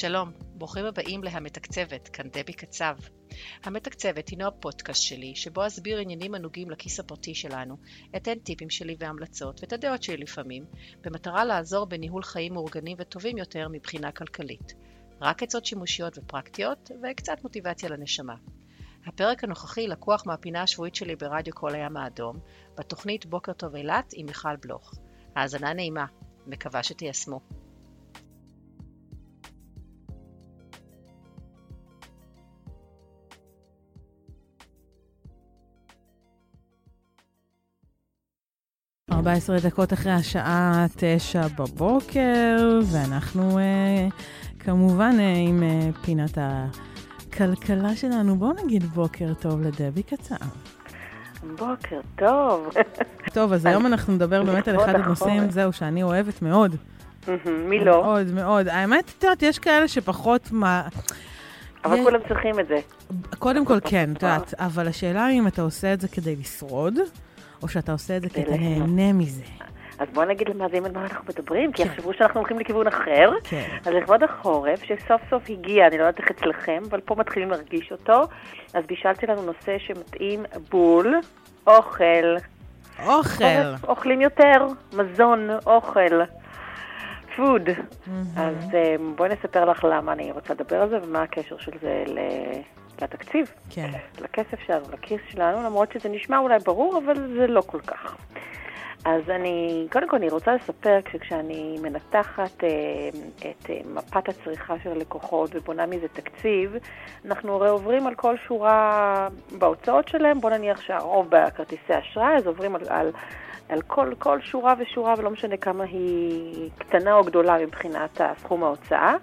שלום, ברוכים הבאים להמתקצבת, כאן דבי קצב. המתקצבת הינו הפודקאסט שלי, שבו אסביר עניינים הנוגעים לכיס הפרטי שלנו, אתן טיפים שלי והמלצות, ואת הדעות שלי לפעמים, במטרה לעזור בניהול חיים מאורגנים וטובים יותר מבחינה כלכלית. רק עצות שימושיות ופרקטיות, וקצת מוטיבציה לנשמה. הפרק הנוכחי לקוח מהפינה השבועית שלי ברדיו כל הים האדום, בתוכנית בוקר טוב אילת עם מיכל בלוך. האזנה נעימה, מקווה שתיישמו. ארבע עשרה דקות אחרי השעה תשע בבוקר, ואנחנו אה, כמובן אה, עם אה, פינת הכלכלה שלנו. בואו נגיד בוקר טוב לדבי קצר. בוקר טוב. טוב, אז היום אנחנו נדבר באמת על אחד הנושאים, זהו, שאני אוהבת מאוד. מי לא? מאוד, מאוד. האמת, את יודעת, יש כאלה שפחות מה... אבל כולם צריכים את זה. קודם כל, כן, את יודעת, אבל השאלה אם אתה עושה את זה כדי לשרוד, או שאתה עושה את זה כי אתה נהנה מזה. אז בואו נגיד למאזינים על מה אנחנו מדברים, כי כן. יחשבו שאנחנו הולכים לכיוון אחר. כן. אז לכבוד החורף, שסוף סוף הגיע, אני לא יודעת איך אצלכם, אבל פה מתחילים להרגיש אותו, אז בישלתי לנו נושא שמתאים בול, אוכל. אוכל. אוכלים יותר, מזון, אוכל. פוד. אז אה, בואי נספר לך למה אני רוצה לדבר על זה ומה הקשר של זה לתקציב. כן. לכסף שלנו, לכיס שלנו, למרות שזה נשמע אולי ברור, אבל זה לא כל כך. אז אני, קודם כל אני רוצה לספר שכשאני מנתחת אה, את אה, מפת הצריכה של הלקוחות ובונה מזה תקציב, אנחנו הרי עוברים על כל שורה בהוצאות שלהם, בוא נניח שהרוב בכרטיסי אשראי, אז עוברים על, על, על כל, כל שורה ושורה, ולא משנה כמה היא קטנה או גדולה מבחינת סכום ההוצאה.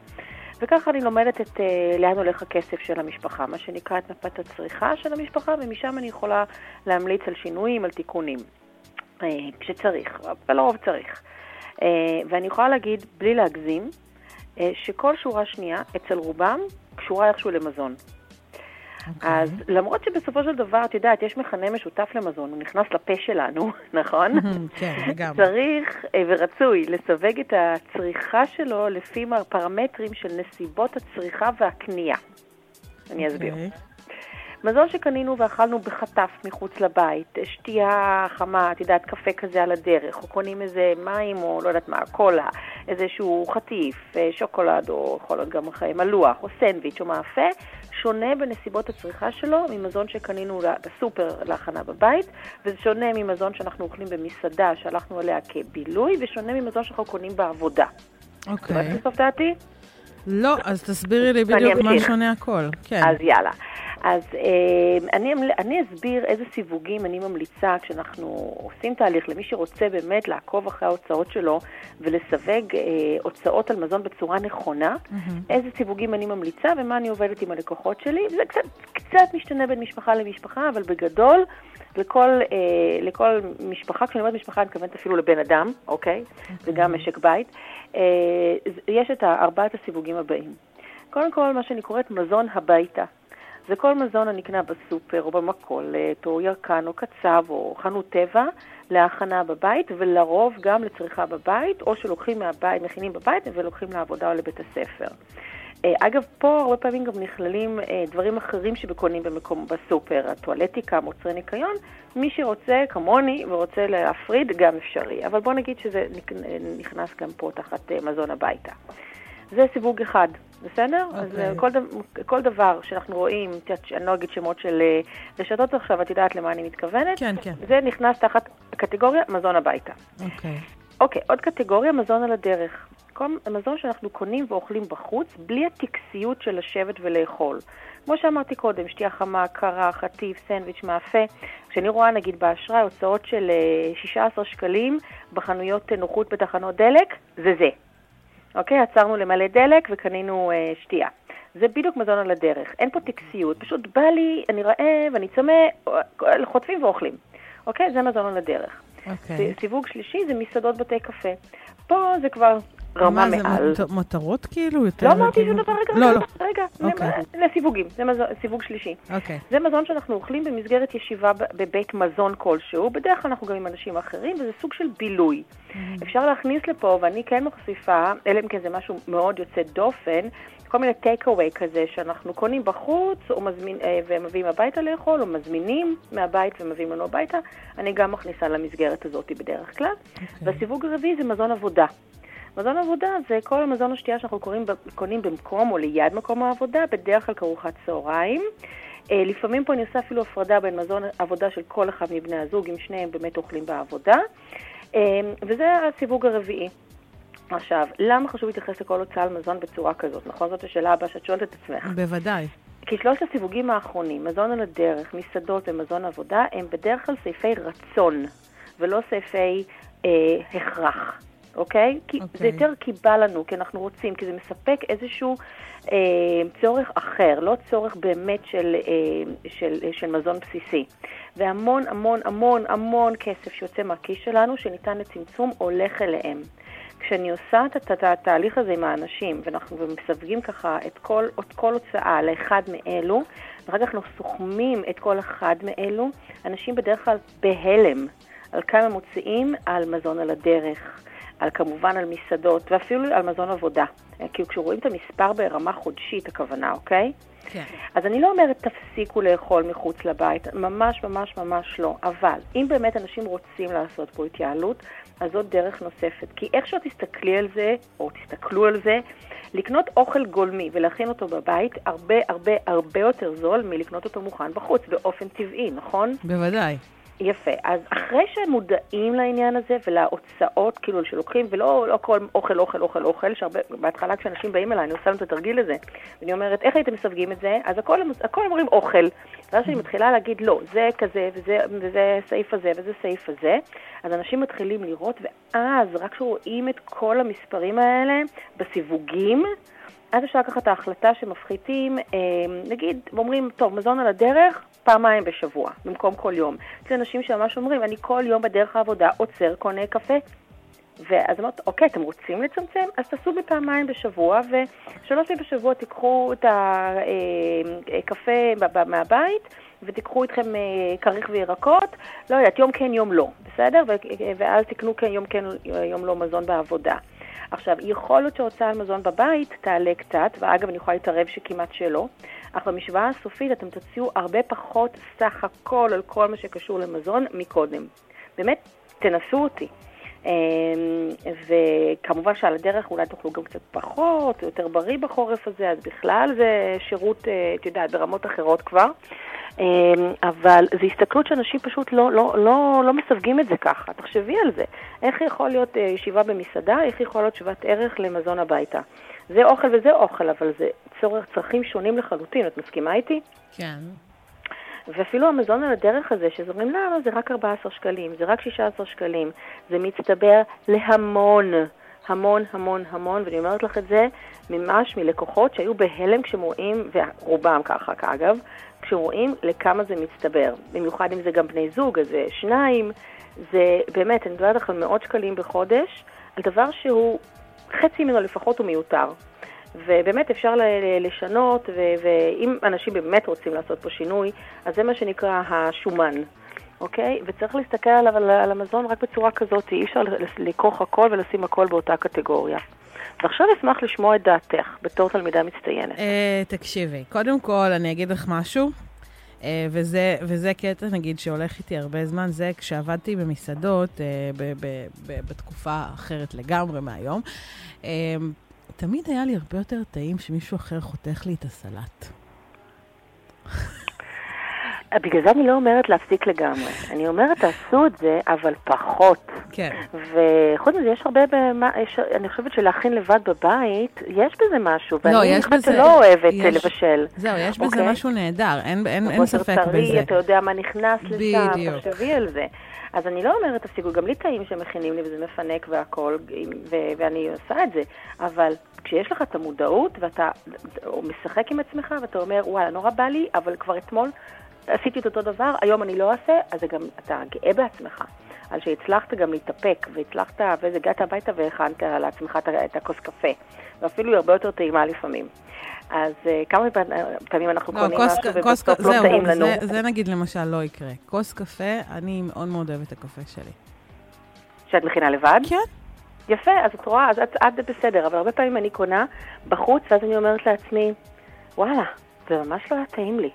וככה אני לומדת את uh, לאן הולך הכסף של המשפחה, מה שנקרא את מפת הצריכה של המשפחה, ומשם אני יכולה להמליץ על שינויים, על תיקונים. אה, כשצריך, אבל לרוב צריך. אה, ואני יכולה להגיד, בלי להגזים, אה, שכל שורה שנייה, אצל רובם, קשורה איכשהו למזון. Okay. אוקיי. אז למרות שבסופו של דבר, את יודעת, יש מכנה משותף למזון, הוא נכנס לפה שלנו, נכון? כן, לגמרי. צריך ורצוי לסווג את הצריכה שלו לפי פרמטרים של נסיבות הצריכה והקנייה. אני אסביר. אוקיי. מזון שקנינו ואכלנו בחטף מחוץ לבית, שתייה חמה, את יודעת, קפה כזה על הדרך, או קונים איזה מים או לא יודעת מה, קולה, איזשהו חטיף, אה, שוקולד, או יכול להיות גם מלוח, או סנדוויץ' או מאפה, שונה בנסיבות הצריכה שלו ממזון שקנינו בסופר להכנה בבית, וזה שונה ממזון שאנחנו אוכלים במסעדה שהלכנו אליה כבילוי, ושונה ממזון שאנחנו קונים בעבודה. אוקיי. Okay. בסוף דעתי? לא, אז תסבירי לי בדיוק מה שונה הכל. כן. אז יאללה. אז אה, אני, אני אסביר איזה סיווגים אני ממליצה כשאנחנו עושים תהליך למי שרוצה באמת לעקוב אחרי ההוצאות שלו ולסווג אה, הוצאות על מזון בצורה נכונה, mm-hmm. איזה סיווגים אני ממליצה ומה אני עובדת עם הלקוחות שלי. זה קצת, קצת משתנה בין משפחה למשפחה, אבל בגדול, לכל, אה, לכל משפחה, כשאני אומרת משפחה אני מתכוונת אפילו לבן אדם, אוקיי? זה גם משק בית. אה, יש את ארבעת הסיווגים הבאים. קודם כל, מה שאני קוראת מזון הביתה. זה כל מזון הנקנה בסופר או במכולת או ירקן או קצב או חנות טבע להכנה בבית ולרוב גם לצריכה בבית או שלוקחים מהבית, מכינים בבית ולוקחים לעבודה או לבית הספר. אה, אגב, פה הרבה פעמים גם נכללים אה, דברים אחרים שקונים במקום בסופר, הטואלטיקה, מוצרי ניקיון. מי שרוצה, כמוני, ורוצה להפריד, גם אפשרי. אבל בוא נגיד שזה נכנס גם פה תחת אה, מזון הביתה. זה סיווג אחד, בסדר? Okay. אז אוקיי. כל, כל דבר שאנחנו רואים, אני לא אגיד שמות של רשתות עכשיו, את יודעת למה אני מתכוונת? כן, כן. זה נכנס תחת הקטגוריה מזון הביתה. אוקיי. Okay. אוקיי, עוד קטגוריה, מזון על הדרך. כל מזון שאנחנו קונים ואוכלים בחוץ, בלי הטקסיות של לשבת ולאכול. כמו שאמרתי קודם, שתייה חמה, קרה, חטיף, סנדוויץ', מאפה. כשאני רואה נגיד באשראי הוצאות של 16 אה, שקלים בחנויות נוחות בתחנות דלק, זה זה. אוקיי? עצרנו למלא דלק וקנינו אה, שתייה. זה בדיוק מזון על הדרך. אין פה טקסיות, פשוט בא לי, אני רעב, אני צמא, חוטפים ואוכלים. אוקיי? זה מזון על הדרך. אוקיי. סיווג שלישי זה מסעדות בתי קפה. פה זה כבר רמה מעל. מה, זה מטרות כאילו? לא אמרתי שום דבר, רגע, לא, לא. רגע, אוקיי. לסיווגים, זה מזון, סיווג שלישי. אוקיי. זה מזון שאנחנו אוכלים במסגרת ישיבה בבית מזון כלשהו, בדרך כלל אנחנו גם עם אנשים אחרים, וזה סוג של בילוי. אפשר להכניס לפה, ואני כן מחשיפה, אלא אם כן זה משהו מאוד יוצא דופן, כל מיני טייק אווי כזה, שאנחנו קונים בחוץ או מזמין, אה, ומביאים הביתה לאכול, או מזמינים מהבית ומביאים לנו הביתה, אני גם מכניסה למסגרת הזאת בדרך כלל. Okay. והסיווג הרביעי זה מזון עבודה. מזון עבודה זה כל המזון השתייה שאנחנו קוראים, קונים במקום או ליד מקום העבודה, בדרך כלל כארוחת צהריים. אה, לפעמים פה אני עושה אפילו הפרדה בין מזון עבודה של כל אחד מבני הזוג, אם שניהם באמת אוכלים בעבודה. אה, וזה הסיווג הרביעי. עכשיו, למה חשוב להתייחס לכל הוצאה על מזון בצורה כזאת? נכון? זאת השאלה הבאה שאת שואלת את עצמך. בוודאי. כי שלושת הסיווגים האחרונים, מזון על הדרך, מסעדות ומזון עבודה, הם בדרך כלל סעיפי רצון, ולא סעיפי אה, הכרח. אוקיי? כי okay. זה אוקיי. יותר כי בא לנו, כי אנחנו רוצים, כי זה מספק איזשהו אה, צורך אחר, לא צורך באמת של, אה, של, אה, של מזון בסיסי. והמון המון המון המון כסף שיוצא מהכיס שלנו, שניתן לצמצום, הולך אליהם. כשאני עושה את התהליך הזה עם האנשים, ואנחנו מסווגים ככה את כל, את כל הוצאה לאחד מאלו, ואחר כך אנחנו סוכמים את כל אחד מאלו, אנשים בדרך כלל בהלם על כמה מוציאים על מזון על הדרך, על כמובן על מסעדות, ואפילו על מזון עבודה. כאילו כשרואים את המספר ברמה חודשית, הכוונה, אוקיי? כן. אז אני לא אומרת תפסיקו לאכול מחוץ לבית, ממש ממש ממש לא, אבל אם באמת אנשים רוצים לעשות פה התייעלות, אז זאת דרך נוספת. כי איך שלא תסתכלי על זה, או תסתכלו על זה, לקנות אוכל גולמי ולהכין אותו בבית הרבה הרבה הרבה יותר זול מלקנות אותו מוכן בחוץ, באופן טבעי, נכון? בוודאי. יפה. אז אחרי שהם מודעים לעניין הזה ולהוצאות, כאילו, שלוקחים, ולא לא כל אוכל, אוכל, אוכל, אוכל, שבהתחלה כשאנשים באים אליי, אני עושה להם את התרגיל הזה, ואני אומרת, איך הייתם מסווגים את זה? אז הכל, הכל אומרים אוכל. ואז אני מתחילה להגיד, לא, זה כזה, וזה, וזה סעיף הזה, וזה סעיף הזה, אז אנשים מתחילים לראות, ואז, רק כשרואים את כל המספרים האלה בסיווגים, אז אפשר לקחת את ההחלטה שמפחיתים, אה, נגיד, אומרים, טוב, מזון על הדרך, פעמיים בשבוע, במקום כל יום. יש אנשים שממש אומרים, אני כל יום בדרך העבודה עוצר, קונה קפה. ואז אמרת, אוקיי, אתם רוצים לצמצם? אז תעשו בפעמיים בשבוע, ושלוש פעמים בשבוע תיקחו את הקפה אה, מהבית, ותיקחו איתכם אה, כריך וירקות, לא יודעת, יום כן, יום לא, בסדר? ואז תקנו כן, יום כן, יום לא מזון בעבודה. עכשיו, יכול להיות שההוצאה על מזון בבית תעלה קצת, ואגב, אני יכולה להתערב שכמעט שלא, אך במשוואה הסופית אתם תוציאו הרבה פחות סך הכל על כל מה שקשור למזון מקודם. באמת, תנסו אותי. אמ, וכמובן שעל הדרך אולי תאכלו גם קצת פחות, יותר בריא בחורף הזה, אז בכלל זה שירות, אה, את יודעת, ברמות אחרות כבר. אמ, אבל זו הסתכלות שאנשים פשוט לא, לא, לא, לא מסווגים את זה ככה. תחשבי על זה. איך יכול להיות אה, ישיבה במסעדה, איך יכול להיות שוות ערך למזון הביתה. זה אוכל וזה אוכל, אבל זה צורך, צרכים שונים לחלוטין. את מסכימה איתי? כן. ואפילו המזון על הדרך הזה, שאומרים, לא, לא, זה רק 14 שקלים, זה רק 16 שקלים, זה מצטבר להמון. המון המון המון, ואני אומרת לך את זה ממש מלקוחות שהיו בהלם כשהם רואים, ורובם ככה אגב, כשרואים לכמה זה מצטבר. במיוחד אם זה גם בני זוג, אז זה שניים, זה באמת, אני מדברת לך על מאות שקלים בחודש, על דבר שהוא, חצי ממנו לפחות הוא מיותר. ובאמת אפשר לשנות, ואם אנשים באמת רוצים לעשות פה שינוי, אז זה מה שנקרא השומן. אוקיי? וצריך להסתכל עליו, על, על המזון רק בצורה כזאת, אי אפשר לכרוך הכל ולשים הכל באותה קטגוריה. ועכשיו אשמח לשמוע את דעתך בתור תלמידה מצטיינת. Uh, תקשיבי, קודם כל אני אגיד לך משהו, uh, וזה, וזה קטע, נגיד, שהולך איתי הרבה זמן, זה כשעבדתי במסעדות, uh, ב, ב, ב, בתקופה אחרת לגמרי מהיום, תמיד היה לי הרבה יותר טעים שמישהו אחר חותך לי את הסלט. בגלל זה אני לא אומרת להפסיק לגמרי. אני אומרת, תעשו את זה, אבל פחות. כן. וחוץ מזה, יש הרבה, במה, יש, אני חושבת שלהכין לבד בבית, יש בזה משהו. לא, יש בזה... ואני לא אוהבת יש, לבשל. זהו, יש בזה אוקיי? משהו נהדר, אין, אין, אין ספק טרי, בזה. אתה יודע מה נכנס לשם, תחשבי על זה. אז אני לא אומרת, תפסיקו, גם לי טעים שמכינים לי וזה מפנק והכול, ואני עושה את זה, אבל כשיש לך את המודעות ואתה משחק עם עצמך ואתה אומר, וואלה, נורא בא לי, אבל כבר אתמול עשיתי את אותו דבר, היום אני לא אעשה, אז זה גם, אתה גאה בעצמך. על שהצלחת גם להתאפק, והצלחת, והגעת הביתה והכנת לעצמך את הכוס קפה, ואפילו היא הרבה יותר טעימה לפעמים. אז uh, כמה פעמים אנחנו לא, קונים משהו ובסוף לא טעים לנו. זה, זה נגיד למשל לא יקרה. כוס קפה, אני מאוד מאוד אוהבת את הקפה שלי. שאת מכינה לבד? כן. יפה, אז את רואה, אז את, את בסדר, אבל הרבה פעמים אני קונה בחוץ, ואז אני אומרת לעצמי, וואלה, זה ממש לא היה טעים לי.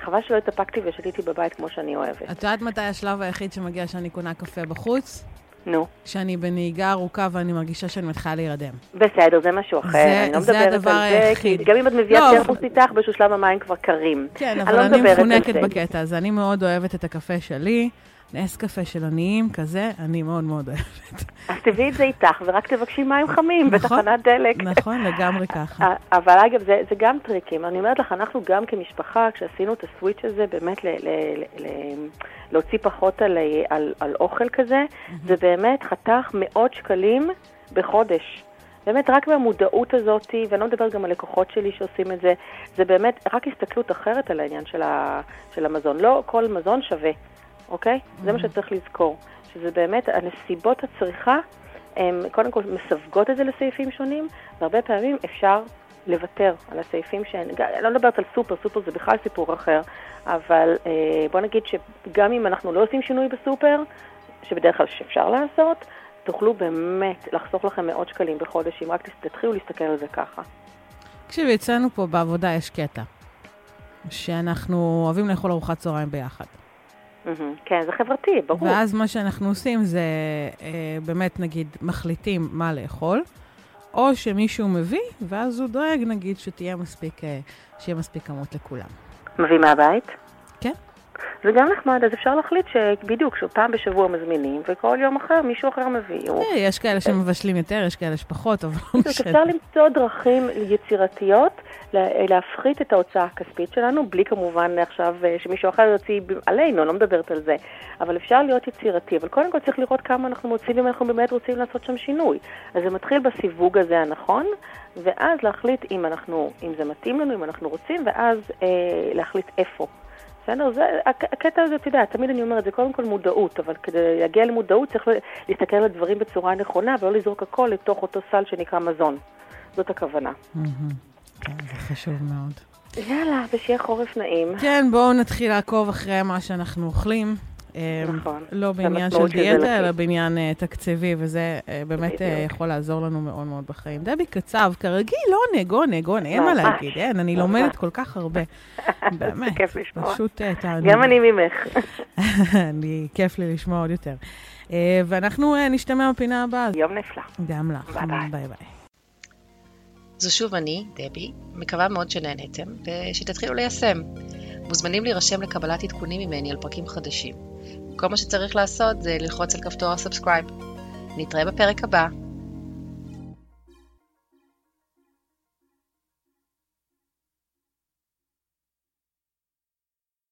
חבל שלא התאפקתי ושתיתי בבית כמו שאני אוהבת. את יודעת מתי השלב היחיד שמגיע שאני קונה קפה בחוץ? נו. כשאני בנהיגה ארוכה ואני מרגישה שאני מתחילה להירדם. בסדר, זה משהו אחר. זה, אני לא מדברת על זה, היחיד. כי גם אם את מביאה לא, טרמוס איתך, באיזשהו שלב המים כבר קרים. כן, אבל אני, לא אני מפונקת בקטע הזה. אני מאוד אוהבת את הקפה שלי. נס קפה של עניים כזה, אני מאוד מאוד אוהבת. אז תביאי את זה איתך, ורק תבקשי מים חמים נכון, בתחנת דלק. נכון, לגמרי ככה. אבל אגב, זה, זה גם טריקים. אני אומרת לך, אנחנו גם כמשפחה, כשעשינו את הסוויץ' הזה, באמת ל, ל, ל, ל, להוציא פחות על, על, על אוכל כזה. זה באמת חתך מאות שקלים בחודש. באמת רק מהמודעות הזאת, ואני לא מדברת גם על לקוחות שלי שעושים את זה, זה באמת רק הסתכלות אחרת על העניין של, ה, של המזון. לא כל מזון שווה. אוקיי? Mm-hmm. זה מה. שצריך לזכור, שזה באמת, הנסיבות הצריכה, הן קודם כל מסווגות את זה לסעיפים שונים, והרבה פעמים אפשר לוותר על הסעיפים שהן, אני לא מדברת על סופר, סופר זה בכלל סיפור אחר, אבל אה, בוא נגיד שגם אם אנחנו לא עושים שינוי בסופר, שבדרך כלל שאפשר לעשות, תוכלו באמת לחסוך לכם מאות שקלים בחודש, אם רק תתחילו להסתכל על זה ככה. תקשיבי, אצלנו פה בעבודה יש קטע, שאנחנו אוהבים לאכול ארוחת צהריים ביחד. כן, זה חברתי, ברור. ואז מה שאנחנו עושים זה אה, באמת, נגיד, מחליטים מה לאכול, או שמישהו מביא, ואז הוא דואג, נגיד, שתהיה מספיק, אה, שיהיה מספיק כמות לכולם. מביא מהבית? זה גם נחמד, אז אפשר להחליט שבדיוק, שפעם בשבוע מזמינים, וכל יום אחר מישהו אחר מביא. אה, יש כאלה שמבשלים יותר, יש כאלה שפחות, אבל לא משנה. אפשר למצוא דרכים יצירתיות להפחית את ההוצאה הכספית שלנו, בלי כמובן עכשיו אה, שמישהו אחר יוציא עלינו, אני לא מדברת על זה, אבל אפשר להיות יצירתי, אבל קודם כל צריך לראות כמה אנחנו מוצאים אם אנחנו באמת רוצים לעשות שם שינוי. אז זה מתחיל בסיווג הזה הנכון, ואז להחליט אם, אנחנו, אם זה מתאים לנו, אם אנחנו רוצים, ואז אה, להחליט איפה. בסדר? זה, הקטע הזה, אתה יודע, תמיד אני אומרת, זה קודם כל מודעות, אבל כדי להגיע למודעות צריך להסתכל על דברים בצורה נכונה, ולא לזרוק הכל לתוך אותו סל שנקרא מזון. זאת הכוונה. כן, זה חשוב מאוד. יאללה, ושיהיה חורף נעים. כן, בואו נתחיל לעקוב אחרי מה שאנחנו אוכלים. אמ, נכון. לא בעניין של דיאטה, אלא בעניין uh, תקציבי, וזה uh, באמת uh, יכול לעזור לנו מאוד מאוד בחיים. דבי קצב, כרגיל, עונג, עונג, עונג, אין מה להגיד, אין, אני לומדת כל כך הרבה. באמת. פשוט תענוג. גם אני ממך. אני, כיף לי לשמוע עוד יותר. ואנחנו נשתמע בפינה הבאה. יום נפלא. גם לך. ביי ביי. ביי ביי. זו שוב אני, דבי, מקווה מאוד שנהנתם, ושתתחילו ליישם. מוזמנים להירשם לקבלת עדכונים ממני על פרקים חדשים. כל מה שצריך לעשות זה ללחוץ על כפתור ה subscribe. נתראה בפרק הבא.